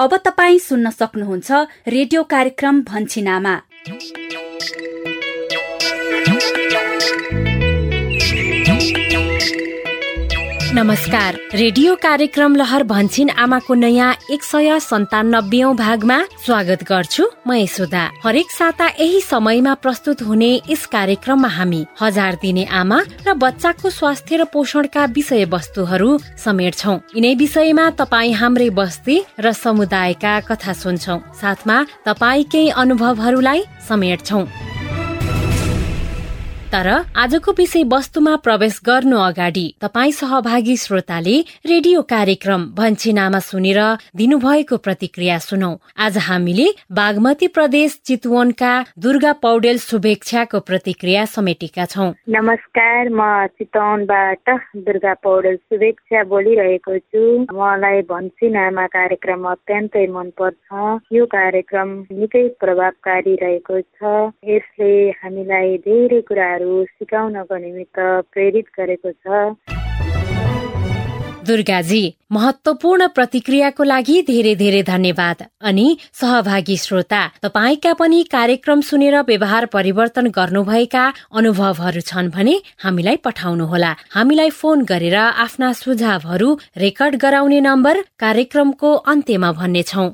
अब तपाईँ सुन्न सक्नुहुन्छ रेडियो कार्यक्रम भन्छिनामा नमस्कार। रेडियो कार्यक्रम लहर भन्छिन आमाको नयाँ एक सय सन्तानब्बे भागमा स्वागत गर्छु म यशोदा। हरेक साता यही समयमा प्रस्तुत हुने यस कार्यक्रममा हामी हजार दिने आमा र बच्चाको स्वास्थ्य र पोषणका विषय वस्तुहरू समेट्छौ यिनै विषयमा तपाईँ हाम्रै बस्ती र समुदायका कथा सुन्छौ। साथमा तपाईँ केही अनुभवहरूलाई समेट्छौ तर आजको विषय वस्तुमा प्रवेश गर्नु अगाडि तपाईँ सहभागी श्रोताले रेडियो कार्यक्रम भन्छिनामा सुनेर दिनुभएको प्रतिक्रिया सुनौ। आज हामीले बागमती प्रदेश चितवनका दुर्गा पौडेल शुभेच्छाको प्रतिक्रिया समेटेका छौ। नमस्कार म चितवनबाट दुर्गा पौडेल शुभेच्छा बोलिरहेको छु। मलाई भन्छिनामा कार्यक्रम अत्यन्तै मनपर्छ। यो कार्यक्रम निकै प्रभावकारी रहेको छ। यसले हामीलाई धेरै कुराहरू कुराहरू सिकाउनको निमित्त प्रेरित गरेको छ। दुर्गाजी महत्वपूर्ण प्रतिक्रियाको लागि धेरै धेरै धन्यवाद। अनि सहभागी श्रोता तपाईँका पनि कार्यक्रम सुनेर व्यवहार परिवर्तन गर्नुभएका अनुभवहरू छन् भने हामीलाई पठाउनुहोला। हामीलाई फोन गरेर आफ्ना सुझावहरू रेकर्ड गराउने नम्बर कार्यक्रमको अन्त्यमा भन्नेछौ।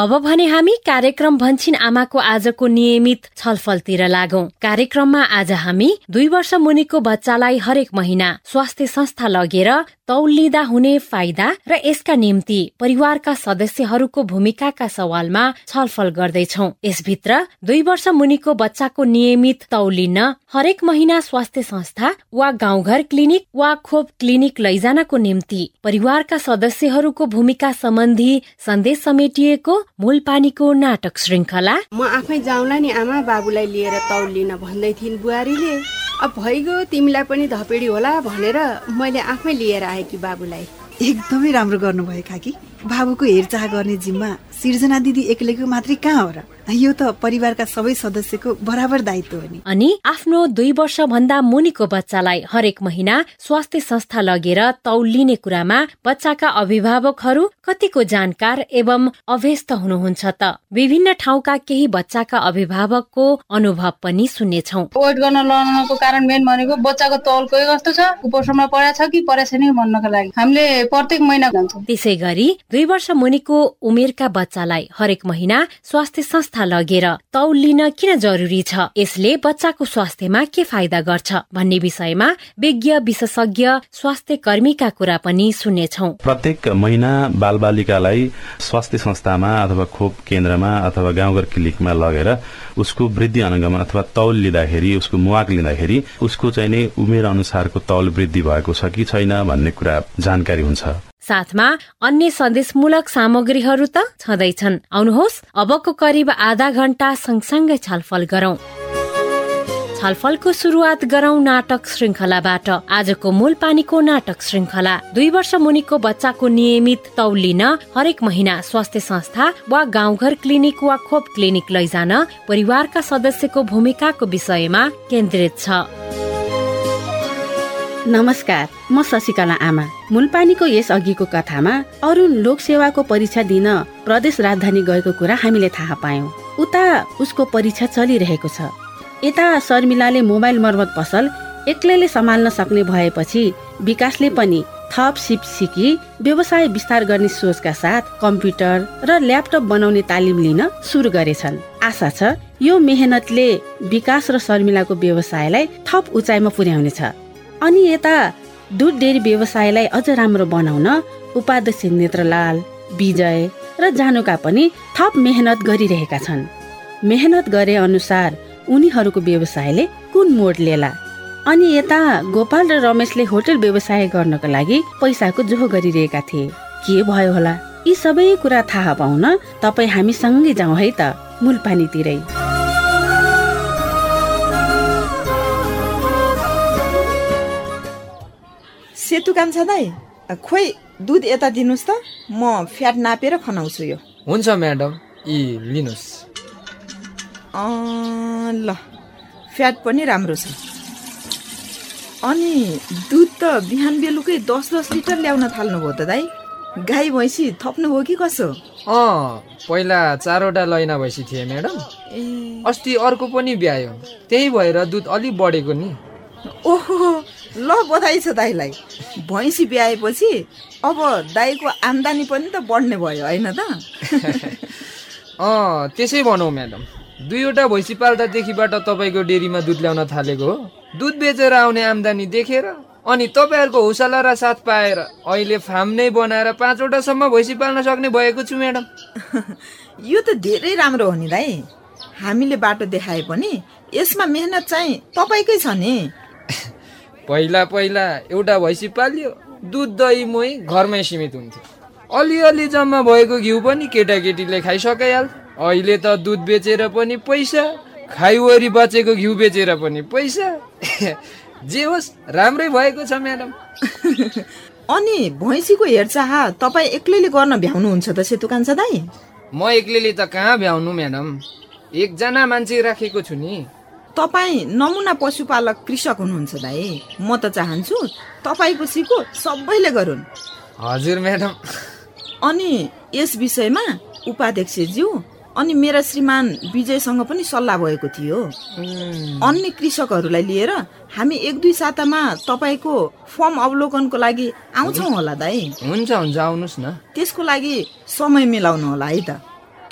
अब भने हामी कार्यक्रम भन्छिन आमाको आजको नियमित छलफलतिर लागौं। कार्यक्रममा आज हामी दुई वर्ष मुनिको बच्चालाई हरेक महिना स्वास्थ्य संस्था लगेर तौल लिँदा हुने फाइदा र यसका निम्ति परिवारका सदस्यहरूको भूमिकाका सवालमा छलफल गर्दैछौ। यसभित्र दुई वर्ष मुनिको बच्चाको नियमित तौलिन हरेक महिना स्वास्थ्य संस्था वा गाउँघर क्लिनिक वा खोप क्लिनिक लैजानको निम्ति परिवारका सदस्यहरूको भूमिका सम्बन्धी सन्देश समेटिएको मूल पानीको नाटक श्रृङ्खला। म आफै जाउँला नि आमा बाबुलाई लिएर तौल लिन भन्दै थिइन् बुहारीले। अब भइगयो तिमीलाई पनि धपेडी होला भनेर मैले आफै लिएर आएँ कि बाबुलाई। एकदमै राम्रो गर्नुभयो काकी बाबुको हेरचाह गर्ने जिम्मा सिर्जना दिदी एक्लैको मात्रै कहाँ हो र? यो त परिवारका सबै सदस्यको बराबर दायित्व हो नि। अनि आफ्नो दुई वर्ष भन्दा मुनिको बच्चालाई हरेक महिना स्वास्थ्य संस्था लगेर तौल लिने कुरामा बच्चाका अभिभावकहरू कतिको जानकार एवं अभ्यस्त हुनुहुन्छ त। विभिन्न ठाउँका केही बच्चाका अभिभावकको अनुभव पनि सुन्नेछौ। वेट गर्न लगाउनको कारण मेन भनेको बच्चाको तौल कोही कस्तो छ? कुपोषणमा परेको छ कि परेछ नि भन्नको लागि। हामीले प्रत्येक महिना त्यसै गरी दुई वर्ष मुनिको उमेरका बच्चालाई हरेक महिना स्वास्थ्य संस्था लगेर तौल लिन किन जरुरी छ? यसले बच्चाको स्वास्थ्यमा के फाइदा गर्छ? भन्ने विषयमा विज्ञ विशेषज्ञ स्वास्थ्य कर्मीका कुरा पनि सुन्नेछौ। प्रत्येक महिना बाल बालिकालाई स्वास्थ्य संस्थामा अथवा खोप केन्द्रमा अथवा गाउँघर क्लिनिकमा लगेर उसको वृद्धि अनुगमन अथवा तौल लिँदाखेरि उसको मुवाक लिँदाखेरि उसको चाहिँ उमेर अनुसारको तौल वृद्धि भएको छ कि छैन भन्ने कुरा जानकारी हुन्छ। साथमा अन्य सन्देशमूलक सामग्रीहरू त छँदैछन्। आउनुहोस् अबको करिब आधा घण्टा सँगसँगै छलफल गरौं। छलफलको शुरूआत गरौं नाटक श्रृङ्खलाबाट। आजको मूल पानीको नाटक श्रृङ्खला। दुई वर्ष मुनिको बच्चाको नियमित तौलिन हरेक महिना स्वास्थ्य संस्था वा गाउँघर क्लिनिक वा खोप क्लिनिक लैजान परिवारका सदस्यको भूमिकाको विषयमा केन्द्रित छ। नमस्कार म शशिकला आमा। मूलपानीको यस अघिको कथामा अरूण लोकसेवाको परीक्षा दिन प्रदेश राजधानी गएको कुरा हामीले थाहा पायौँ। उता उसको परीक्षा चलिरहेको छ। यता शर्मिलाले मोबाइल मर्मत पसल एक्लैले सम्हाल्न सक्ने भएपछि विकासले पनि थप सिप सिकी व्यवसाय विस्तार गर्ने सोचका साथ कम्प्युटर र ल्यापटप बनाउने तालिम लिन सुरु गरेछन्। आशा छ यो मेहनतले विकास र शर्मिलाको व्यवसायलाई थप उचाइमा पुर्याउनेछ। अनि यता दुध डेरी व्यवसायलाई अझ राम्रो बनाउन उपाध्यक्ष नेत्रलाल विजय र जानुका पनि थप मेहनत गरिरहेका छन्। मेहनत गरे अनुसार उनीहरूको व्यवसायले कुन मोड लिएला अनि यता गोपाल र रमेशले होटल व्यवसाय गर्नको लागि पैसाको जोहो गरिरहेका थिए। के भयो होला? यी सबै कुरा थाहा पाउन तपाईँ हामीसँगै जाउँ है त मूल सेतु कान्छा दाई खोइ दुध यता दिनुहोस् त। म फ्याट नापेर खनाउँछु यो। हुन्छ म्याडम। यी लिनुहोस्। ल। फ्याट पनि राम्रो छ। अनि दुध त बिहान बेलुकै दस दस लिटर ल्याउन थाल्नुभयो त दाई गाई भैँसी थप्नु हो कि कसो? अँ पहिला चारवटा लैना भैँसी थिए म्याडम। ए। अस्ति अर्को पनि ब्यायो। त्यही भएर दुध अलिक बढेको नि। ओहो ल बधाई छ दाईलाई। भैँसी ब्याएपछि अब दाईको आम्दानी पनि त बढ्ने भयो होइन त? अँ त्यसै भनौँ म्याडम। दुईवटा भैँसी पाल्दादेखिबाट तपाईँको डेरीमा दुध ल्याउन थालेको हो। दुध बेचेर आउने आम्दानी देखेर अनि तपाईँहरूको हौसला र साथ पाएर अहिले फार्म नै बनाएर पाँचवटासम्म भैँसी पाल्न सक्ने भएको छु म्याडम। यो त धेरै राम्रो हो नि दाई। हामीले बाटो देखाए पनि यसमा मेहनत चाहिँ तपाईँकै छ नि। पहिला पहिला एउटा भैँसी पालियो दुध दही मोही घरमै सीमित हुन्थ्यो। अलिअलि जम्मा भएको घिउ पनि केटाकेटीले खाइसकाइहाल अहिले त दुध बेचेर पनि पैसा खाइवरी बचेको घिउ बेचेर पनि पैसा। जे होस् राम्रै भएको छ म्याडम। अनि भैँसीको हेरचाह तपाईँ एक्लैले गर्न भ्याउनुहुन्छ त सेतु कान्छा दाई म एक्लैले त कहाँ भ्याउनु म्याडम? एकजना मान्छे राखेको छु नि। तपाईँ नमुना पशुपालक कृषक हुनुहुन्छ दाई। म त चाहन्छु तपाईँको सिको सबैले गरून्। हजुर म्याडम। अनि यस विषयमा उपाध्यक्षज्यू अनि मेरा श्रीमान विजयसँग पनि सल्लाह भएको थियो। अन्य कृषकहरूलाई लिएर हामी एक दुई सातामा तपाईँको फर्म अवलोकनको लागि आउँछौँ होला दाई। हुन्छ हुन्छ आउनुहोस् न। त्यसको लागि समय मिलाउनु होला है त।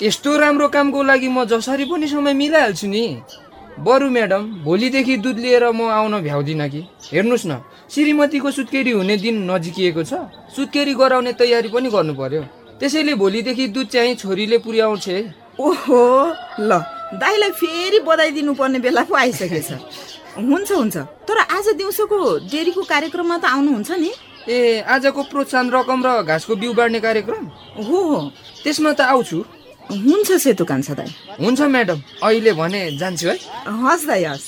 यस्तो राम्रो कामको लागि म जसरी पनि समय मिलाइहाल्छु नि। बरु म्याडम भोलिदेखि दुध लिएर म आउन भ्याउँदिनँ कि? हेर्नुहोस् न श्रीमतीको सुत्केरी हुने दिन नजिकिएको छ। सुत्केरी गराउने तयारी पनि गर्नु पर्यो। त्यसैले भोलिदेखि दुध चाहिँ छोरीले पुर्याउँछ है। ओहो ल दाईलाई फेरि बधाई दिनुपर्ने बेला पो आइसकेछ। हुन्छ हुन्छ। तर आज दिउँसोको डेरीको कार्यक्रममा त आउनुहुन्छ नि? ए आजको प्रोत्साहन रकम र घाँसको बिउ बाँड्ने कार्यक्रम? हो हो। त्यसमा त आउँछु। हुन्छ सेतु कान्छा दाई हुन्छ म्याडम अहिले भने जान्छु है। हस् दाई हस्।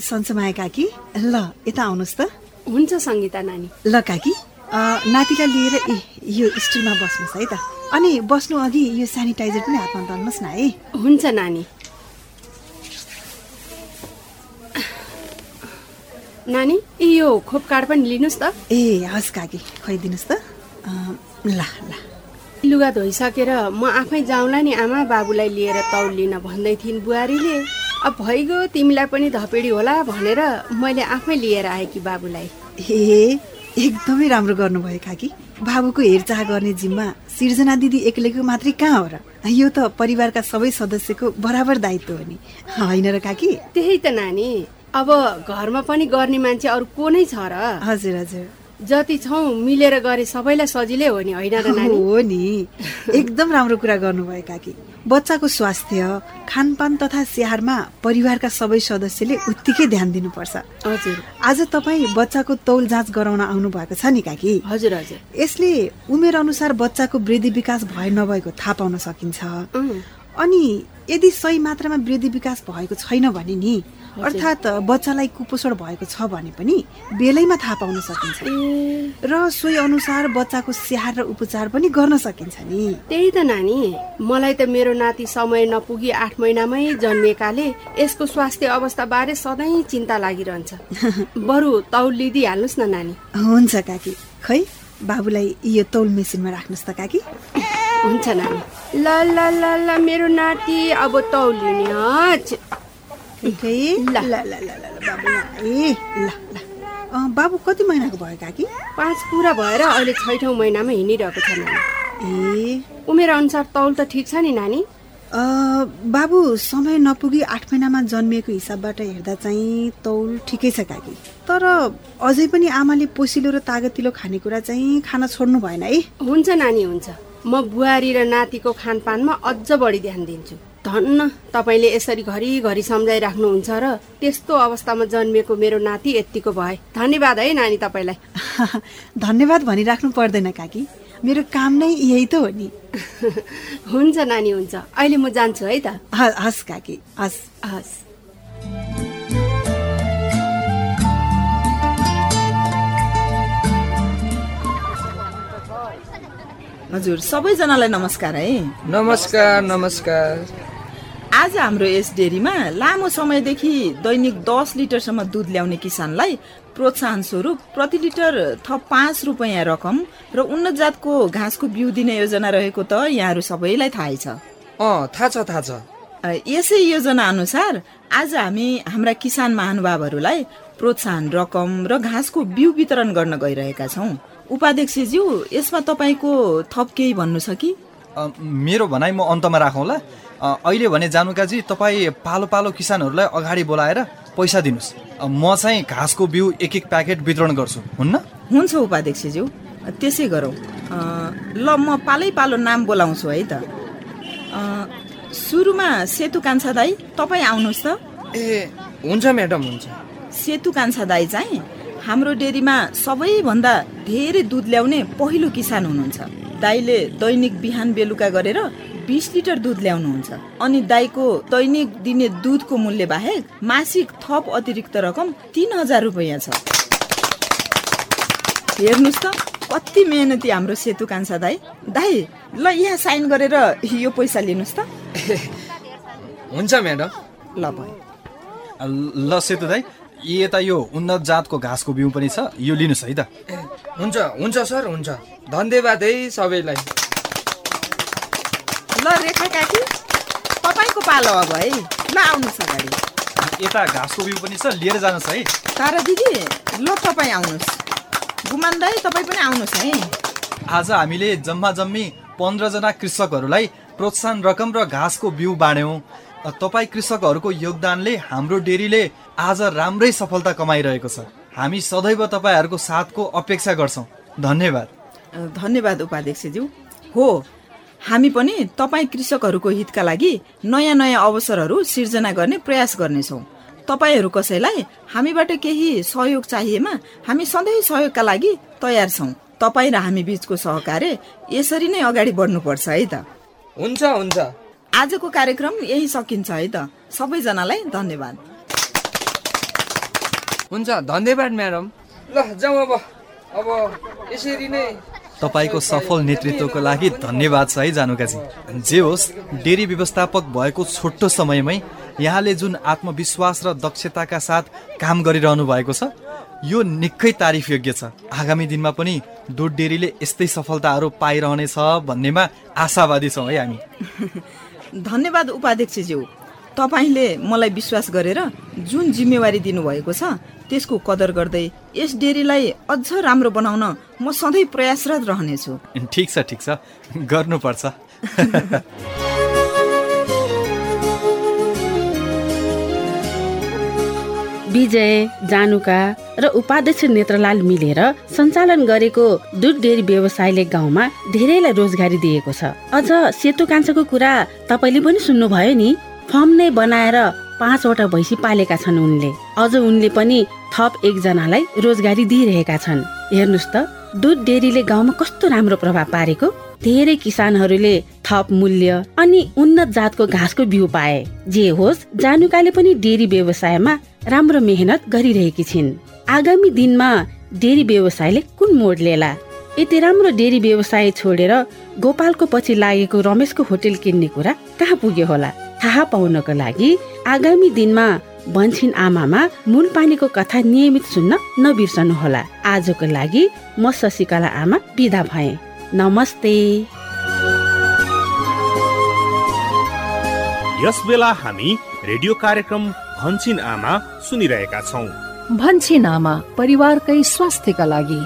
सन्चमाया काकी ल यता आउनुहोस् त। हुन्छ सङ्गीता नानी। ल काकी नातिलाई लिएर ए यो स्टुलमा बस्नुहोस् है त। अनि बस्नु अघि यो सेनिटाइजर पनि हातमा दल्नुहोस् न है। हुन्छ नानी। नानी ए, यो खोप कार्ड पनि लिनुहोस् त। ए हस् काकी खुवाइदिनुहोस् त। ल ल। लुगा धोइसकेर म आफै जाउँला नि आमा बाबुलाई लिएर तौल लिन भन्दै थिइन् बुहारीले। अब भइगयो तिमीलाई पनि धपेडी होला भनेर मैले आफै लिएर आएँ कि बाबुलाई। ए एकदमै राम्रो गर्नुभयो काकी। बाबुको हेरचाह गर्ने जिम्मा सिर्जना दिदी एक्लैको मात्रै कहाँ हो र? यो त परिवारका सबै सदस्यको बराबर दायित्व हो नि। होइन र काकी? त्यही त नानी। अब घरमा पनि गर्ने मान्छे अरू को नै छ र? हजुर हजुर। जति छौँ मिलेर गरे सबैलाई सजिलै हो नि होइन र नानी? हो नि। एकदम राम्रो कुरा गर्नुभयो काकी। बच्चाको स्वास्थ्य खानपान तथा स्याहारमा परिवारका सबै सदस्यले उत्तिकै ध्यान दिनुपर्छ। हजुर। आज तपाईँ बच्चाको तौल जाँच गराउन आउनु भएको छ नि काकी? हजुर हजुर। यसले उमेर अनुसार बच्चाको वृद्धि विकास भए नभएको थाहा पाउन सकिन्छ। अनि यदि सही मात्रामा वृद्धि विकास भएको छैन भने नि अर्थात् बच्चालाई कुपोषण भएको छ भने पनि बेलैमा थाहा पाउन सकिन्छ। र सोही अनुसार बच्चाको स्याहार र उपचार पनि गर्न सकिन्छ नि। त्यही त नानी। मलाई त मेरो नाति समय नपुगी आठ महिनामै जन्मिएकाले यसको स्वास्थ्य अवस्था बारे सधैँ चिन्ता लागिरहन्छ। बरु तौल लिइदिइहाल्नुहोस् न नानी। हुन्छ काकी। खै बाबुलाई यो तौल मेसिनमा राख्नुहोस् त काकी। हुन्छ नानी। ल ल ल ल मेरो नाति अब तौल लिने हच ठिकै ल। ल ल ल ल ल, बाबु यहाँ। ए ल बाबु कति महिनाको भयो काकी? पाँच पुरा भएर अहिले छैठौँ महिनामा हिँडिरहेको छ नानी। ए। उमेर अनुसार तौल त ठिक छ नि नानी। बाबु समय नपुगी आठ महिनामा जन्मिएको हिसाबबाट हेर्दा चाहिँ तौल ठिकै छ काकी। तर अझै पनि आमाले पोसिलो र तागतिलो खानेकुरा चाहिँ खान छोड्नु भएन है हुन्छ नानी हुन्छ। म बुहारी र नातिको खानपानमा अझ बढी ध्यान दिन्छु। धन्न तपाईँले यसरी घरिघरि सम्झाइराख्नुहुन्छ र त्यस्तो अवस्थामा जन्मिएको मेरो नाति यत्तिको भए। धन्यवाद है नानी तपाईँलाई। धन्यवाद भनिराख्नु पर्दैन काकी। मेरो काम नै यही त हो नि। हुन्छ नानी हुन्छ। अहिले म जान्छु है त। हस् काकी। हस्। हस्। हजुर सबैजनालाई नमस्कार है। नमस्कार नमस्कार। आज हाम्रो यस डेरीमा लामो समयदेखि दैनिक दस लिटरसम्म दुध ल्याउने किसानलाई प्रोत्साहन स्वरूप प्रति लिटर थप पाँच रुपियाँ रकम र उन्नत जातको घाँसको बिउ दिने योजना रहेको त यहाँहरू सबैलाई थाहै छ। अँ थाहा छ थाहा छ। यसै योजना अनुसार आज हामी हाम्रा किसान महानुभावहरूलाई प्रोत्साहन रकम र घाँसको बिउ वितरण गर्न गइरहेका छौँ। उपाध्यक्षज्यू यसमा तपाईँको थप केही भन्नु छ कि? मेरो भनाइ म अन्तमा राखौँला। अहिले भने जानुकाजी तपाईँ पालो पालो किसानहरूलाई अगाडि बोलाएर पैसा दिनुहोस्। म चाहिँ घाँसको बिउ एक एक प्याकेट वितरण गर्छु। हुन्न? हुन्छ उपाध्यक्षज्यू त्यसै गरौँ। ल म पालै पालो नाम बोलाउँछु है त। सुरुमा सेतु कान्छा दाई तपाईँ आउनुहोस् त। ए हुन्छ म्याडम हुन्छ। सेतु कान्छा दाई चाहिँ? हाम्रो डेरीमा सबैभन्दा धेरै दुध ल्याउने पहिलो किसान हुनुहुन्छ। दाईले दैनिक बिहान बेलुका गरेर बिस लिटर दुध ल्याउनुहुन्छ। अनि दाईको दैनिक दिने दुधको मूल्य बाहेक मासिक थप अतिरिक्त रकम तिन हजार रुपियाँ छ। हेर्नुहोस् त कति मेहनती हाम्रो सेतु कान्छा दाई। दाई ल यहाँ साइन गरेर यो पैसा लिनुहोस् त। हुन्छ म्याडम। ल भयो। ल सेतु दाई यता यो उन्नत जातको घाँसको बिउ पनि छ। यो लिनुहोस् है त। हुन्छ हुन्छ सर हुन्छ। धन्यवाद है सबैलाई। ल रेखा काकी तपाईँको पालो अब है। ल आउनुहोस् अगाडि। यता घाँसको बिउ पनि छ लिएर जानुहोस् है। तारा दिदी ल तपाईँ आउनुहोस्। गुमान दाई तपाईँ पनि आउनुहोस् है। आज हामीले जम्मा जम्मी पन्ध्रजना कृषकहरूलाई प्रोत्साहन रकम र घाँसको बिउ बाँड्यौँ। तपाईँ कृषकहरूको योगदानले हाम्रो डेरीले आज राम्रै सफलता कमाइरहेको छ। हामी सदैव तपाईँहरूको साथको अपेक्षा गर्छौँ। धन्यवाद। धन्यवाद उपाध्यक्षज्यू। हो हामी पनि तपाईँ कृषकहरूको हितका लागि नयाँ नयाँ अवसरहरू सिर्जना गर्ने प्रयास गर्नेछौँ। तपाईँहरू कसैलाई हामीबाट केही सहयोग चाहिएमा हामी सधैँ सहयोगका लागि तयार छौँ। तपाईँ र हामी बिचको सहकार्य यसरी नै अगाडि बढ्नुपर्छ है त। हुन्छ हुन्छ। आजको कार्यक्रम यही सकिन्छ है त। सबैजनालाई धन्यवाद। हुन्छ धन्यवाद म्याडम। ल जाउँ अब। अब यसरी नै तपाईँको सफल नेतृत्वको लागि धन्यवाद छ है जानुकाजी जे होस् डेरी व्यवस्थापक भएको छोटो समयमै यहाँले जुन आत्मविश्वास र दक्षताका साथ काम गरिरहनु भएको छ यो निकै तारिफ योग्य छ। आगामी दिनमा पनि दुध डेरीले यस्तै सफलताहरू पाइरहनेछ भन्नेमा आशावादी छौँ है हामी। धन्यवाद उपाध्यक्षज्यू। तपाईँले मलाई विश्वास गरेर जुन जिम्मेवारी दिनुभएको छ त्यसको कदर गर्दै यस डेरीलाई अझ राम्रो बनाउन म सधैँ प्रयासरत रहनेछु। ठिक छ ठिक छ। गर्नुपर्छ। विजय जानुका र उपाध्यक्ष नेत्रलाल मिलेर सञ्चालन गरेको दुध डेरी व्यवसायले गाउँमा धेरैलाई रोजगारी दिएको छ। अझ सेतु कान्छाको कुरा तपाईँले पनि सुन्नुभयो नि? फर्म नै बनाएर पाँचवटा भैँसी पालेका छन् उनले। अझ उनले पनि थप एकजनालाई रोजगारी दिइरहेका छन्। हेर्नुहोस् त दुध डेरीले गाउँमा कस्तो राम्रो प्रभाव पारेको? धेरै किसानहरूले थप मूल्य अनि उन्नत जातको घाँसको बिउ पाए। जे होस् जानुकाले पनि डेरी व्यवसायमा राम्रो मेहनत गरिरहेकी छिन्। आगामी दिनमा डेरी व्यवसायले कुन मोड लिएला यति राम्रो डेरी व्यवसाय छोडेर गोपालको पछि लागेको रमेशको होटेल किन्ने कुरा कहाँ पुग्यो होला? थाहा पाउनको लागि आगामी दिनमा बन्छिन आमामा मूल पानीको कथा नियमित सुन्न नबिर्सनु होला आजको लागि म शशिकला आमा बिदा भए। नमस्ते। यस बेला हामी रेडियो कार्यक्रम भन्छिन आमा सुनिरहेका छौँ। भन्छिन आमा परिवारकै स्वास्थ्यका लागि।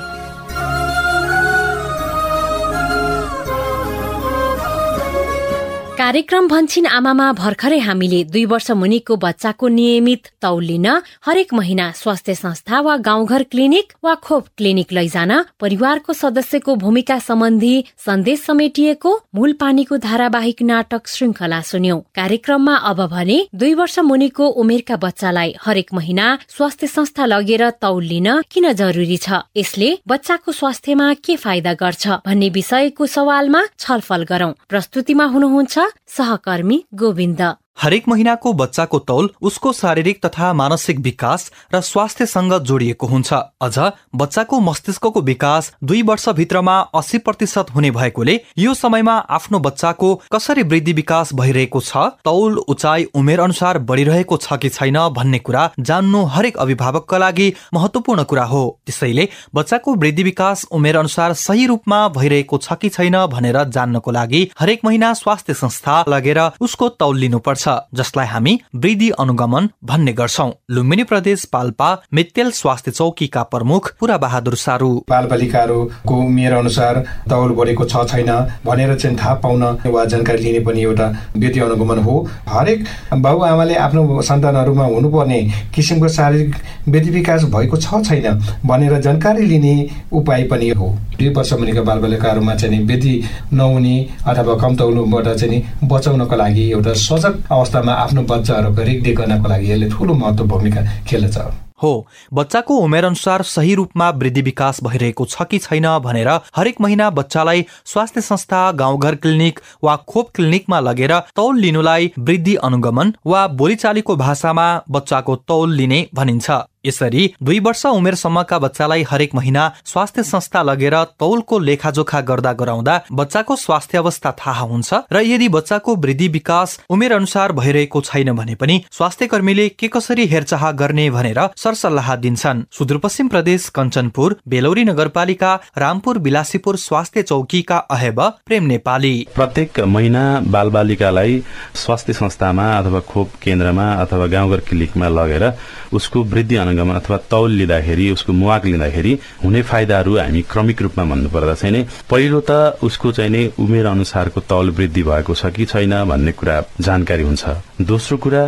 कार्यक्रम भन्छिन आमामा भर्खरै हामीले दुई वर्ष मुनिको बच्चाको नियमित तौल लिन हरेक महिना स्वास्थ्य संस्था वा गाउँघर क्लिनिक वा खोप क्लिनिक लैजान परिवारको सदस्यको भूमिका सम्बन्धी सन्देश समेटिएको मूल पानीको धारावाहिक नाटक श्रृङ्खला सुन्यौं। कार्यक्रममा अब भने दुई वर्ष मुनिको उमेरका बच्चालाई हरेक महिना स्वास्थ्य संस्था लगेर तौल लिन किन जरुरी छ? यसले बच्चाको स्वास्थ्यमा के फाइदा गर्छ भन्ने विषयको सवालमा छलफल गरौं। प्रस्तुतिमा हुनुहुन्छ सहकर्मी गोविन्द। हरेक महिनाको बच्चाको तौल उसको शारीरिक तथा मानसिक विकास र स्वास्थ्यसँग जोडिएको हुन्छ। अझ बच्चाको मस्तिष्कको विकास दुई वर्षभित्रमा अस्सी प्रतिशत हुने भएकोले यो समयमा आफ्नो बच्चाको कसरी वृद्धि विकास भइरहेको छ तौल उचाइ उमेर अनुसार बढिरहेको छ कि छैन भन्ने कुरा जान्नु हरेक अभिभावकका लागि महत्वपूर्ण कुरा हो। त्यसैले बच्चाको वृद्धि विकास उमेर अनुसार सही रूपमा भइरहेको छ कि छैन भनेर जान्नको लागि हरेक महिना स्वास्थ्य संस्था लगेर उसको तौल लिनुपर्छ। जसलाई हामी वृद्धि अनुगमन भन्ने गर्छौ। लुम्बिनी प्रदेश पाल्पा मित्तेल स्वास्थ्य चौकीका प्रमुख पुरा बहादुर सारू। बाल बालिकाहरूको उमेर अनुसार तौल बढेको छ छैन भनेर चाहिँ थाहा पाउन वा जानकारी लिने पनि एउटा वृद्धि अनुगमन हो। हरेक बाबुआमाले आफ्नो सन्तानहरूमा हुनुपर्ने किसिमको शारीरिक वृद्धि विकास भएको छ छैन भनेर जानकारी लिने उपाय पनि हो। दुई वर्ष मुनिका बालबालिकाहरूमा चाहिँ वृद्धि नहुने अथवा कम तौलबाट चाहिँ बचाउनको लागि एउटा सजग अवस्थामा आफ्नो बच्चाहरूको रेखदेख गर्नको लागि यसले ठुलो महत्व भूमिका खेल्दछ। हो बच्चाको उमेर अनुसार सही रूपमा वृद्धि विकास भइरहेको छ कि छैन भनेर हरेक महिना बच्चालाई स्वास्थ्य संस्था गाउँघर क्लिनिक वा खोप क्लिनिकमा लगेर तौल लिनुलाई वृद्धि अनुगमन वा बोलीचालीको भाषामा बच्चाको तौल लिने भनिन्छ। यसरी दुई वर्ष उमेरसम्मका बच्चालाई हरेक महिना स्वास्थ्य संस्था लगेर तौलको लेखाजोखा गर्दा गराउँदा बच्चाको स्वास्थ्य अवस्था थाहा हुन्छ र यदि बच्चाको वृद्धि विकास उमेर अनुसार भइरहेको छैन भने पनि स्वास्थ्य कर्मीले के कसरी हेरचाह गर्ने भनेर सरसल्लाह दिन्छन्। सुदूरपश्चिम प्रदेश कञ्चनपुर बेलौरी नगरपालिका रामपुर बिलासीपुर स्वास्थ्य चौकीका अहेब प्रेम नेपाली। प्रत्येक महिना बालबालिकालाई स्वास्थ्य संस्थामा अथवा खोप केन्द्रमा अथवा गाउँघर क्लिनिकमा लगेर उसको वृद्धि अथवा तौल लिँदाखेरि उसको मुवाक लिँदाखेरि हुने फाइदाहरू हामी क्रमिक रूपमा भन्नुपर्दा चाहिँ नै पहिलो त उसको चाहिँ नै उमेर अनुसारको तौल वृद्धि भएको छ कि छैन भन्ने कुरा जानकारी हुन्छ। दोस्रो कुरा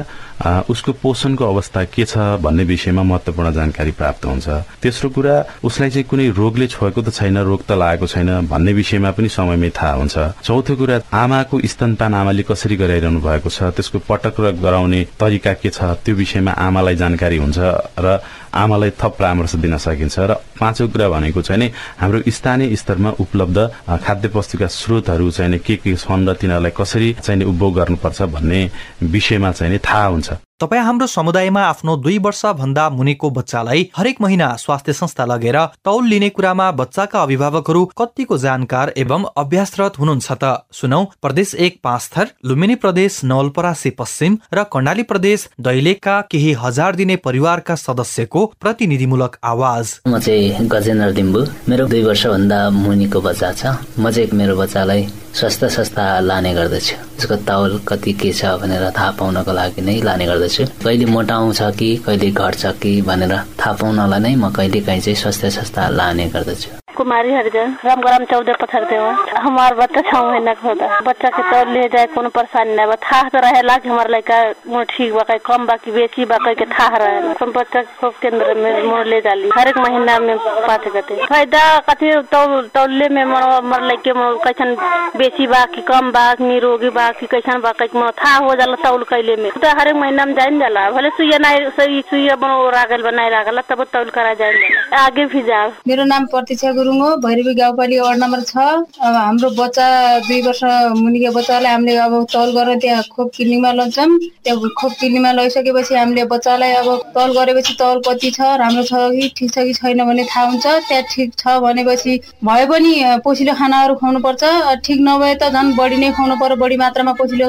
उसको पोषणको अवस्था के छ भन्ने विषयमा महत्वपूर्ण जानकारी प्राप्त हुन्छ। तेस्रो कुरा उसलाई चाहिँ कुनै रोगले छोएको त छैन रोग त लागेको छैन भन्ने विषयमा पनि समयमै थाहा हुन्छ। चौथो कुरा आमाको स्तनपान आमाले कसरी गराइरहनु भएको छ त्यसको पटक गराउने तरिका के छ त्यो विषयमा आमालाई जानकारी हुन्छ र आमालाई थप परामर्श दिन सकिन्छ र पाँचौँ कुरा भनेको चाहिँ नि हाम्रो स्थानीय स्तरमा उपलब्ध खाद्य वस्तुका स्रोतहरू चाहिँ के के छन् र तिनीहरूलाई कसरी चाहिँ उपभोग गर्नुपर्छ भन्ने विषयमा चाहिँ थाहा हुन्छ। तपाईँ हाम्रो समुदायमा आफ्नो दुई वर्ष भन्दा मुनिको बच्चालाई हरेक महिना स्वास्थ्य संस्था लगेर तौल लिने कुरामा बच्चाका अभिभावकहरू कतिको जानकार एवं अभ्यासरत हुनुहुन्छ त? सुनौ प्रदेश एक पाँच थर लुम्बिनी प्रदेश नवलपरासी पश्चिम र कर्णाली प्रदेश दैलेखका केही हजार दिने परिवारका सदस्यको प्रतिनिधिमूलक आवाज। म चाहिँ गजेन्द्र दिम्बु मेरो दुई वर्षभन्दा मुनिको बच्चा छ। म चाहिँ मेरो बच्चालाई स्वास्थ्य संस्था लाने गर्दछु। यसको तौल कति के छ भनेर थाहा पाउनको लागि नै लाने गर्दछु। कहिले मोटाउँछ कि कहिले घट्छ कि भनेर थाहा पाउनलाई नै म कहिले काहीँ चाहिँ स्वास्थ्य संस्था लाने गर्दछु। कुमारी हरिजन रामगराम चौदह पत्थर देवा हमार बच्चा छह महीना का होता। बच्चा के तौर ले जाए कोनो परेशानी नहीं बा। था तो रहेला कि हमार लड़का मुँह ठीक बा कहीं कम बा कि बेसी बा कहीं के था रहेला हम बच्चा को केंद्र में मुँह ले जाली हर एक महीना में पाँच गते फायदा कथी तौल तौले में मर लड़के कैसन बेसी बा कि कम बा कि निरोगी बा कि कैसन बा कहीं था हो जाला तौल कैले में तो हर एक महीना में जाइन जाला। भले सुइया नहीं सही सुइया बनो रागल बनाई रागल तब तौल करा जाइन आगे भी जाओ मेरो नाम प्रतीक्षा गुरुङ हो। भैरवी गाउँपालिका वार्ड नम्बर छ। अब हाम्रो बच्चा दुई वर्ष मुनिको बच्चालाई हामीले अब तौल गरेर त्यहाँ खोप क्लिनिकमा लग्छौँ त्यहाँ खोप क्लिनिकमा लगिसकेपछि हामीले बच्चालाई अब तौल गरेपछि तौल कति छ राम्रो छ कि ठिक छ कि छैन भन्ने थाहा हुन्छ। त्यहाँ ठिक छ भनेपछि भए पनि पोसिलो खानाहरू खुवाउनु पर्छ ठिक नभए त झन् बढी नै खुवाउनु पर्यो बढी मात्रामा पोसिलो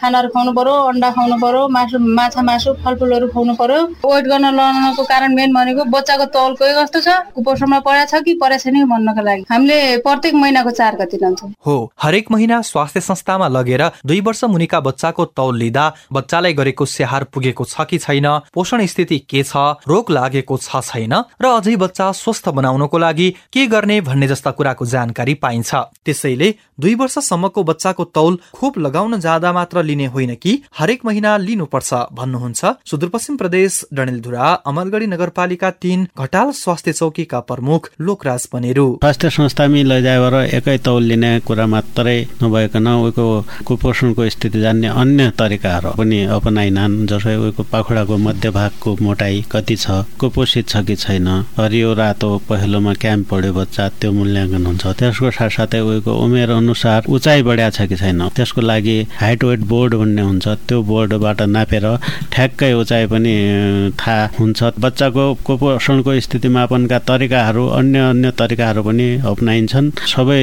खानाहरू खुवाउनु पर्यो अन्डा खुवाउनु पर्यो मासु माछा मासु फलफुलहरू खुवाउनु पर्यो वेट गर्न लगाउनको कारण मेन भनेको बच्चाको तौल कस्तो छ? कुपोषणमा परेको छ कि परेको छैन भन्नको लागि। हामीले प्रत्येक महिनाको चार गति लान्छौँ। हो हरेक महिना स्वास्थ्य संस्थामा लगेर दुई वर्ष मुनिका बच्चाको तौल लिँदा बच्चालाई गरेको स्याहार पुगेको छ कि छैन पोषण स्थिति के छ रोग लागेको छ छैन र अझै बच्चा स्वस्थ बनाउनको लागि के गर्ने भन्ने जस्ता कुराको जानकारी पाइन्छ। त्यसैले दुई वर्षसम्मको बच्चाको तौल खोप लगाउन जाँदा मात्र लिने होइन कि हरेक महिना लिनुपर्छ भन्नुहुन्छ सुदूरपश्चिम प्रदेश डणेलधुरा अमलगढी नगरपालिका तीन घटाल स्वास्थ्य चौकीका प्रमुख लोकराज पनेरू स्वास्थ्य संस्थामी लैजाएर एकै तौल लिने कुरा मात्रै नभइकन उको कुपोषणको स्थिति जान्ने अन्य तरिकाहरू पनि अपनाइनान् जसै उको पाखुराको मध्यभागको मोटाइ कति छ कुपोषित छ कि छैन हरियो रातो पहिलोमा क्याम्प पढ्यो बच्चा त्यो मूल्याङ्कन हुन्छ। त्यसको साथसाथै उयोको उमेर अनुसार उचाइ बढ्या छ कि छैन त्यसको लागि हाइट वेट बोर्ड भन्ने हुन्छ त्यो बोर्डबाट नापेर ठ्याक्कै उचाइ पनि थाहा हुन्छ। बच्चाको कुपोषणको स्थिति मापनका तरिकाहरू अन्य अन्य तरिकाहरू पनि अप्नाइन्छन्। सबै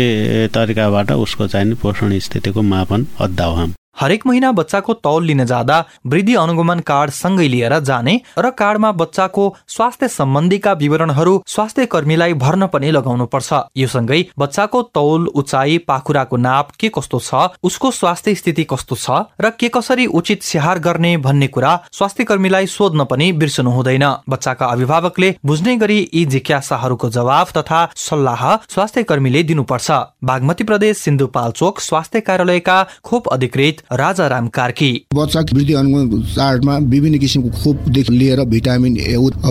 तरिकाबाट उसको चाहिँ पोषण स्थितिको मापन अद्दावाम हरेक महिना बच्चाको तौल लिन जाँदा वृद्धि अनुगमन कार्ड सँगै लिएर जाने र कार्डमा बच्चाको स्वास्थ्य सम्बन्धीका विवरणहरू स्वास्थ्य कर्मीलाई भर्न पनि लगाउनु पर्छ यो सँगै बच्चाको तौल उचाइ पाखुराको नाप के कस्तो छ उसको स्वास्थ्य स्थिति कस्तो छ र के कसरी उचित स्याहार गर्ने भन्ने कुरा स्वास्थ्य कर्मीलाई सोध्न पनि बिर्सनु हुँदैन। बच्चाका अभिभावकले बुझ्ने गरी यी जिज्ञासाहरूको जवाब तथा सल्लाह स्वास्थ्य कर्मीले दिनुपर्छ। बागमती प्रदेश सिन्धुपाल्चोक स्वास्थ्य कार्यालयका खोप अधिकृत राजा राम कार्की। बच्चा वृद्धि चार्टमा विभिन्न किसिमको खोपदेखि लिएर भिटामिन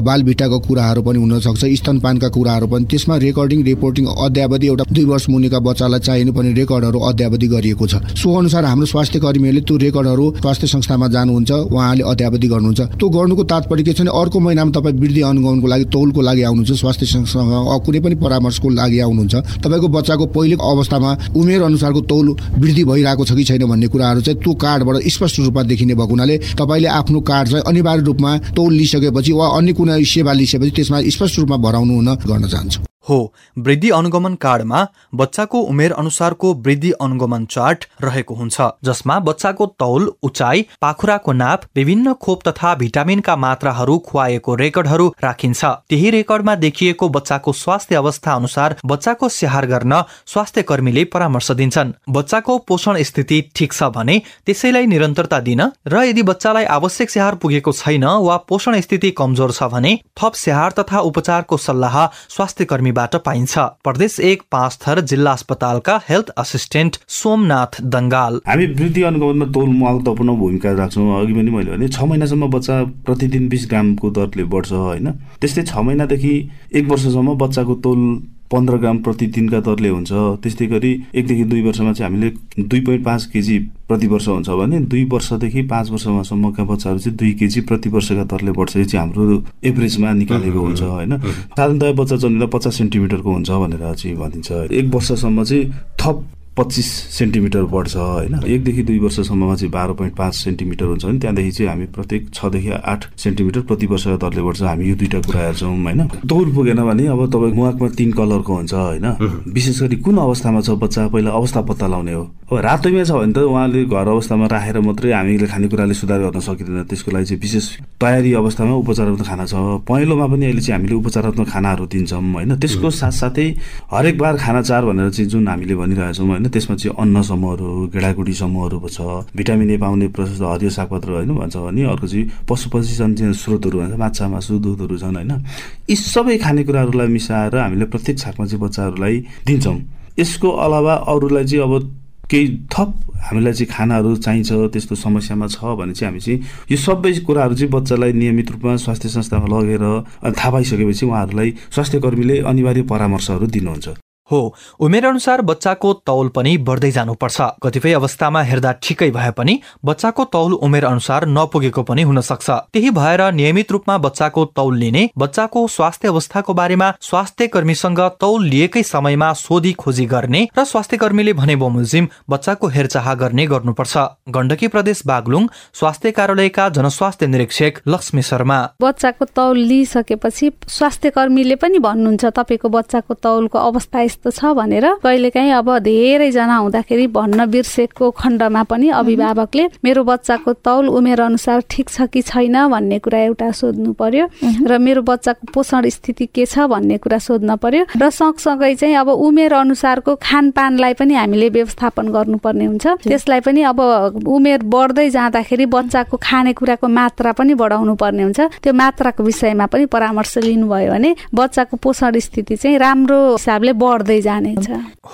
बाल भिटाको कुराहरू पनि हुन सक्छ स्तनपानका कुराहरू पनि। त्यसमा रेकर्डिङ रिपोर्टिङ अध्यावधि एउटा दुई वर्ष मुनिका बच्चालाई चाहिने पनि रेकर्डहरू अध्यावधि गरिएको छ। सो अनुसार हाम्रो स्वास्थ्य कर्मीहरूले त्यो रेकर्डहरू स्वास्थ्य संस्थामा जानुहुन्छ उहाँले अध्यावधि गर्नुहुन्छ। त्यो गर्नुको तात्पर्य के छ भने अर्को महिनामा तपाईँ वृद्धि अनुगमनको लागि तौलको लागि आउनुहुन्छ स्वास्थ्य संस्थामा कुनै पनि परामर्शको लागि आउनुहुन्छ। तपाईँको बच्चाको पहिलेको अवस्थामा उमेर अनुसारको तौल वृद्धि भइरहेको छ कि छैन भन्ने कुराहरू चाहिँ त्यो कार्डबाट स्पष्ट रूपमा देखिने भएको हुनाले तपाईँले आफ्नो कार्ड चाहिँ अनिवार्य रूपमा तौल लिइसकेपछि वा अन्य कुनै सेवा लिइसकेपछि त्यसमा स्पष्ट रूपमा भराउनु हुन गर्न चाहन्छु। हो वृद्धि अनुगमन कार्डमा बच्चाको उमेर अनुसारको वृद्धि अनुगमन चार्ट रहेको हुन्छ जसमा बच्चाको तौल उचाइ पाखुराको नाप विभिन्न खोप तथा भिटामिनका मात्राहरू खुवाएको रेकर्डहरू राखिन्छ। त्यही रेकर्डमा देखिएको बच्चाको स्वास्थ्य अवस्था अनुसार बच्चाको स्याहार गर्न स्वास्थ्य कर्मीले परामर्श दिन्छन्। बच्चाको पोषण स्थिति ठिक छ भने त्यसैलाई निरन्तरता दिन र यदि बच्चालाई आवश्यक स्याहार पुगेको छैन वा पोषण स्थिति कमजोर छ भने थप स्याहार तथा उपचारको सल्लाह स्वास्थ्य कर्मी बाट पाइन्छ। प्रदेश एक पाँच थर जिल्ला अस्पतालका हेल्थ असिस्टेन्ट सोमनाथ दङ्गाल। हामी वृद्धि अनुगमनमा तौल महत्वपूर्ण भूमिका राख्छौँ। अघि पनि मैले भने छ महिनासम्म बच्चा प्रतिदिन बिस ग्रामको दरले बढ्छ होइन? त्यस्तै छ महिनादेखि एक वर्षसम्म बच्चाको तौल पन्ध्र ग्राम प्रतिदिनका दरले हुन्छ। त्यस्तै गरी एकदेखि दुई वर्षमा चाहिँ हामीले दुई पोइन्ट पाँच केजी प्रति वर्ष हुन्छ भने दुई वर्षदेखि पाँच वर्षमासम्मका बच्चाहरू चाहिँ दुई केजी प्रति वर्षका दरले बढ्छ। यो चाहिँ हाम्रो एभरेजमा निकालेको हुन्छ होइन। साधारणतया बच्चा जन्मिँदा पचास सेन्टिमिटरको हुन्छ भनेर चाहिँ भनिन्छ। एक वर्षसम्म चाहिँ थप पच्चिस सेन्टिमिटर बढ्छ होइन? एकदेखि दुई वर्षसम्ममा चाहिँ बाह्र पोइन्ट पाँच सेन्टिमिटर हुन्छ भने त्यहाँदेखि चाहिँ हामी प्रत्येक छदेखि आठ सेन्टिमिटर प्रति वर्षका दरले बढ्छ। हामी यो दुइटा कुरा हेर्छौँ होइन? तौल पुगेन भने अब तपाईँ मुहाकमा तिन कलरको हुन्छ होइन? विशेष गरी कुन अवस्थामा छ बच्चा? पहिला अवस्था पत्ता लगाउने हो। अब रातैमा छ भने त उहाँले घर अवस्थामा राखेर मात्रै हामीले खानेकुराले सुधार गर्न सकिँदैन। त्यसको लागि चाहिँ विशेष तयारी अवस्थामा उपचारात्मक खाना छ। पहेँलोमा पनि अहिले चाहिँ हामीले उपचारात्मक खानाहरू दिन्छौँ होइन? त्यसको साथसाथै हरेक बार खाना चार भनेर चाहिँ जुन हामीले भनिरहेछौँ होइन? त्यसमा चाहिँ अन्न समूहहरू गेडागुडी समूहहरू छ भिटामिन ए पाउने प्रशस्त हरियो सागपत्र होइन भन्छ भने अर्को चाहिँ पशु पशु स्रोतहरू भन्छ माछा मासु दुधहरू छन् होइन? यी सबै खानेकुराहरूलाई मिसाएर हामीले प्रत्येक छाकमा चाहिँ बच्चाहरूलाई दिन्छौँ। यसको अलावा अरूलाई चाहिँ अब केही थप हामीलाई चाहिँ खानाहरू चाहिन्छ त्यस्तो समस्यामा छ भने चाहिँ हामी चाहिँ यो सबै कुराहरू चाहिँ बच्चालाई नियमित रूपमा स्वास्थ्य संस्थामा लगेर थाहा पाइसकेपछि उहाँहरूलाई स्वास्थ्य कर्मीले अनिवार्य परामर्शहरू दिनुहुन्छ। हो। उमेर अनुसार बच्चाको तौल पनि बढ्दै जानुपर्छ। कतिपय अवस्थामा हेर्दा ठिकै भए पनि बच्चाको तौल उमेर अनुसार नपुगेको पनि हुन सक्छ त्यही भएर नियमित रूपमा बच्चाको तौल लिने बच्चाको स्वास्थ्य अवस्थाको बारेमा स्वास्थ्य कर्मीसँग तौल लिएकै समयमा सोधी खोजी गर्ने र स्वास्थ्य कर्मीले भने बमोजिम बच्चाको हेरचाह गर्ने गर्नुपर्छ। गण्डकी प्रदेश बागलुङ स्वास्थ्य कार्यालयका जनस्वास्थ्य निरीक्षक लक्ष्मी शर्मा। बच्चाको तौल लिइसकेपछि स्वास्थ्य कर्मीले पनि भन्नुहुन्छ तपाईँको बच्चाको तौलको अवस्था यस्तो छ भनेर कहिलेकाहीँ अब धेरैजना हुँदाखेरि भन्न बिर्सेको खण्डमा पनि अभिभावकले मेरो बच्चाको तौल उमेर अनुसार ठिक छ कि छैन भन्ने कुरा एउटा सोध्नु पर्यो र मेरो बच्चाको पोषण स्थिति के छ भन्ने कुरा सोध्न पर्यो र सँगसँगै चाहिँ अब उमेर अनुसारको खानपानलाई पनि हामीले व्यवस्थापन गर्नुपर्ने हुन्छ। त्यसलाई पनि अब उमेर बढ्दै जाँदाखेरि बच्चाको खानेकुराको मात्रा पनि बढाउनु पर्ने हुन्छ। त्यो मात्राको विषयमा पनि परामर्श लिनुभयो भने बच्चाको पोषण स्थिति चाहिँ राम्रो हिसाबले बढ्दै बढ्दै जानेछ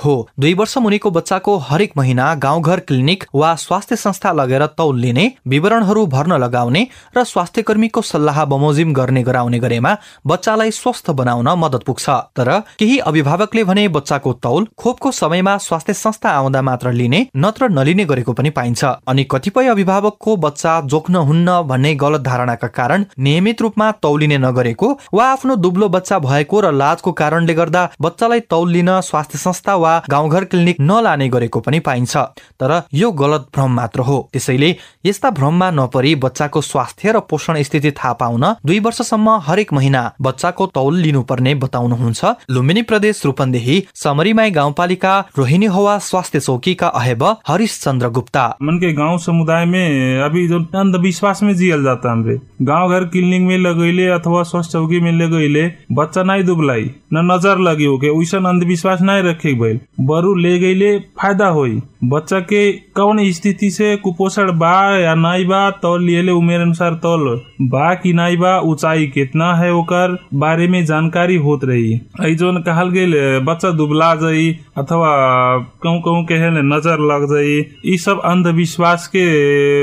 हो दुई वर्ष मुनिको बच्चाको हरेक महिना गाउँघर क्लिनिक वा स्वास्थ्य संस्था लगेर तौल लिने विवरणहरू भर्न लगाउने र स्वास्थ्य कर्मीको सल्लाह बमोजिम गर्ने गराउने गरेमा बच्चालाई स्वस्थ बनाउन मद्दत पुग्छ। तर केही अभिभावकले भने बच्चाको तौल खोपको समयमा स्वास्थ्य संस्था आउँदा मात्र लिने नत्र नलिने गरेको पनि पाइन्छ। अनि कतिपय अभिभावकको बच्चा जोख्न हुन्न भन्ने गलत धारणाका कारण नियमित रूपमा तौलिने नगरेको वा आफ्नो दुब्लो बच्चा भएको र लाजको कारणले गर्दा बच्चालाई तौल लिन स्वास्थ्य संस्था वा गाउँघर क्लिनिक नलाने गरेको पनि पाइन्छ। तर यो गलत भ्रम मात्र हो। त्यसैले यस्ता भ्रममा नपरी बच्चाको स्वास्थ्य र पोषण स्थिति थाहा पाउन दुई वर्षसम्म हरेक महिना बच्चाको तौल लिनुपर्ने बताउनुहुन्छ। लुम्बिनी प्रदेश रूपन्देही समरीमाई गाउँपालिका रोहिणी हवा स्वास्थ्य चौकीका अहेब हरीश चंद्र गुप्ता। मन के गांव समुदाय में अभी जो अंधविश्वास में जियल जाता हमरे। गांव घर क्लिनिक में लगैले अथवा स्वास्थ्य चौकी में लगैले बच्चा नहीं दुबलाई। न नजर लगी के वैसन अंधविश्वास नहीं रखे भइल बरु ले गईले फ़ायदा होई। बच्चा के कौन स्थिति से कुपोषण बा या नहीं बा, तौल लिएले उमेर अनुसार तौल। बा की नहीं बा, ऊंचाई कितना है ओकर बारे में जानकारी होत रही। ऐ जोन कहल गेल, बच्चा दुबला जाई अथवा कहूँ कहूँ के नज़र लग जाई ई सब अंधविश्वास के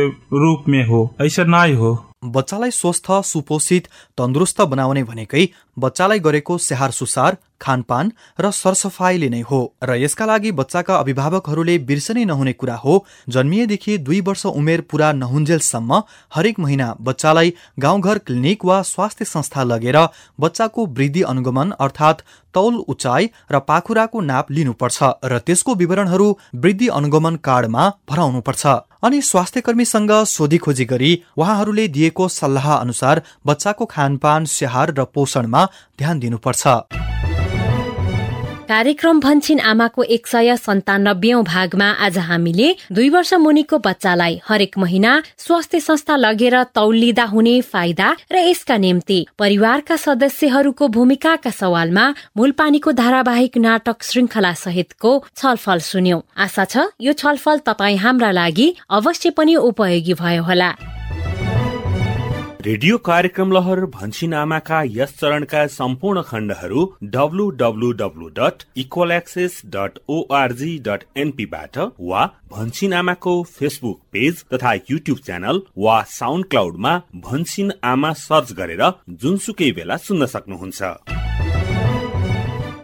रूप में हो, ऐसा नहीं हो। बच्चालाई स्वस्थ सुपोषित तन्दुरुस्त बनाउने भनेकै बच्चालाई गरेको स्याहार सुसार खानपान र सरसफाइले नै हो। र यसका लागि बच्चाका अभिभावकहरूले बिर्सनै नहुने कुरा हो। जन्मिएदेखि दुई वर्ष उमेर पूरा नहुन्जेलसम्म हरेक महिना बच्चालाई गाउँघर क्लिनिक वा स्वास्थ्य संस्था लगेर बच्चाको वृद्धि अनुगमन अर्थात् तौल उचाइ र पाखुराको नाप लिनुपर्छ र त्यसको विवरणहरू वृद्धि अनुगमन कार्डमा भराउनुपर्छ। अनि स्वास्थ्य कर्मीसँग सोधीखोजी गरी उहाँहरूले दिएको सल्लाह अनुसार बच्चाको खानपान स्याहार र पोषणमा ध्यान दिनुपर्छ। कार्यक्रम भन्छिन आमाको एक सय सन्तानब्बे भागमा आज हामीले दुई वर्ष मुनिको बच्चालाई हरेक महिना स्वास्थ्य संस्था लगेर तौलिँदा हुने फाइदा र यसका निम्ति परिवारका सदस्यहरूको भूमिकाका सवालमा मूलपानीको धारावाहिक नाटक श्रृङ्खला सहितको छलफल सुन्यौं। आशा छ यो छलफल तपाईँ हाम्रा लागि अवश्य पनि उपयोगी भयो होला। रेडियो कार्यक्रम लहर भन्छिन आमाका यस चरणका सम्पूर्ण खण्डहरू एनपीबाट वा भन्छिन आमाको फेसबुक पेज तथा युट्युब च्यानल वा साउन्ड क्लाउडमा भन्छिन आमा सर्च गरेर जुनसुकै बेला सुन्न सक्नुहुन्छ।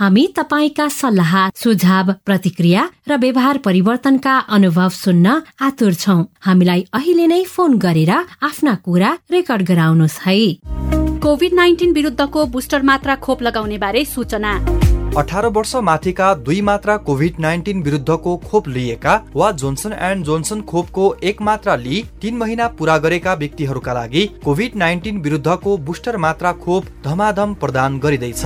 हामी तपाईँका सल्लाह सुझाव प्रतिक्रिया र व्यवहार परिवर्तनका अनुभव सुन्न आतुर छौ। हामीलाई अहिले नै फोन गरेर आफ्ना कुरा रेकर्ड गराउनुहोस् है। कोभिड नाइन्टिन विरुद्धको बुस्टर मात्रा खोप लगाउने बारे सूचना। अठार वर्ष माथिका दुई मात्रा कोभिड नाइन्टिन विरुद्धको खोप लिएका वा जोन्सन एन्ड जोन्सन खोपको एक मात्रा लिई तीन महिना पूरा गरेका व्यक्तिहरूका लागि कोभिड नाइन्टिन विरुद्धको बुस्टर मात्रा खोप धमाधम प्रदान गरिँदैछ।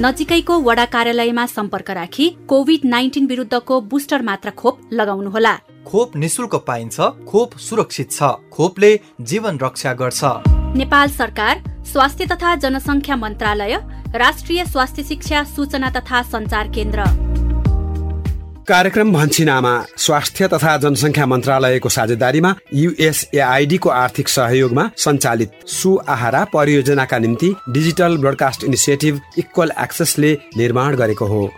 नजिकैको वडा कार्यालयमा सम्पर्क राखी कोभिड नाइन्टिन विरुद्धको बुस्टर मात्रा खोप लगाउनुहोला। खोप निशुल्क पाइन्छ खोप सुरक्षित छ खोपले जीवन रक्षा गर्छ। नेपाल सरकार स्वास्थ्य तथा जनसङ्ख्या मन्त्रालय राष्ट्रिय स्वास्थ्य शिक्षा सूचना तथा संचार केन्द्र। कार्यक्रम भन्छिनामा स्वास्थ्य तथा जनसङ्ख्या मन्त्रालयको साझेदारीमा युएसएआईडीको आर्थिक सहयोगमा सञ्चालित सुआहारा परियोजनाका निम्ति डिजिटल ब्रोडकास्ट इनिसिएटिभ इक्वल एक्सेसले निर्माण गरेको हो।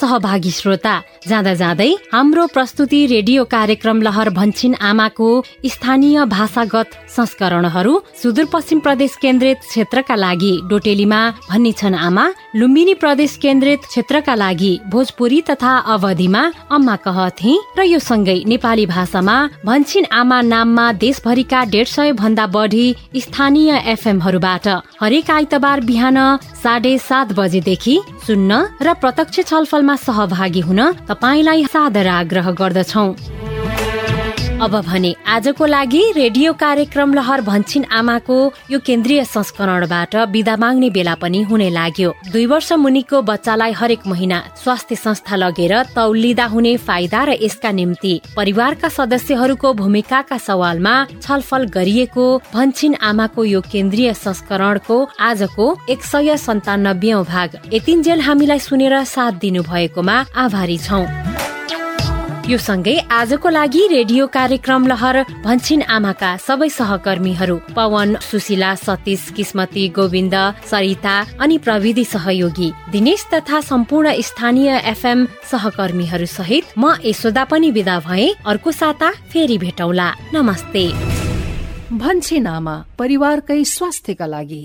सहभागी श्रोता जाँदा जाँदै हाम्रो प्रस्तुति रेडियो कार्यक्रम लहर भन्छिन आमाको स्थानीय भाषागत संस्करणहरू सुदूरपश्चिम प्रदेश केन्द्रित क्षेत्रका लागि डोटेलीमा भनिन्छन् आमा लुम्बिनी प्रदेश केन्द्रित क्षेत्रका लागि भोजपुरी तथा अवधिमा अम्मा कहथे र यो सँगै नेपाली भाषामा भन्छिन आमा नाममा देशभरिका डेढ सय भन्दा बढी स्थानीय एफएमहरूबाट हरेक आइतबार बिहान साढे सात बजेदेखि सुन्न र प्रत्यक्ष छलफलमा सहभागी हुन तपाईँलाई सादर आग्रह गर्दछौ। अब भने आजको लागि रेडियो कार्यक्रम लहर भन्छिन आमाको यो केन्द्रीय संस्करणबाट विदा माग्ने बेला पनि हुने लाग्यो। दुई वर्ष मुनिको बच्चालाई हरेक महिना स्वास्थ्य संस्था लगेर तौलिँदा हुने फाइदा र यसका निम्ति परिवारका सदस्यहरूको भूमिकाका सवालमा छलफल गरिएको भन्छिन आमाको यो केन्द्रीय संस्करणको आजको एक सय सन्तानब्बे भाग। यतिन्जेल हामीलाई सुनेर साथ दिनु भएकोमा आभारी छौ। यो सँगै आजको लागि रेडियो कार्यक्रम लहर भन्छिन आमाका सबै सहकर्मीहरू पवन सुशीला सतीश किस्मती गोविन्द सरिता अनि प्रविधि सहयोगी दिनेश तथा सम्पूर्ण स्थानीय एफएम सहकर्मीहरू सहित म यशोदा पनि विदा भए। अर्को साता फेरि भेटौला। नमस्ते। भन्छिन आमा परिवारकै स्वास्थ्यका लागि।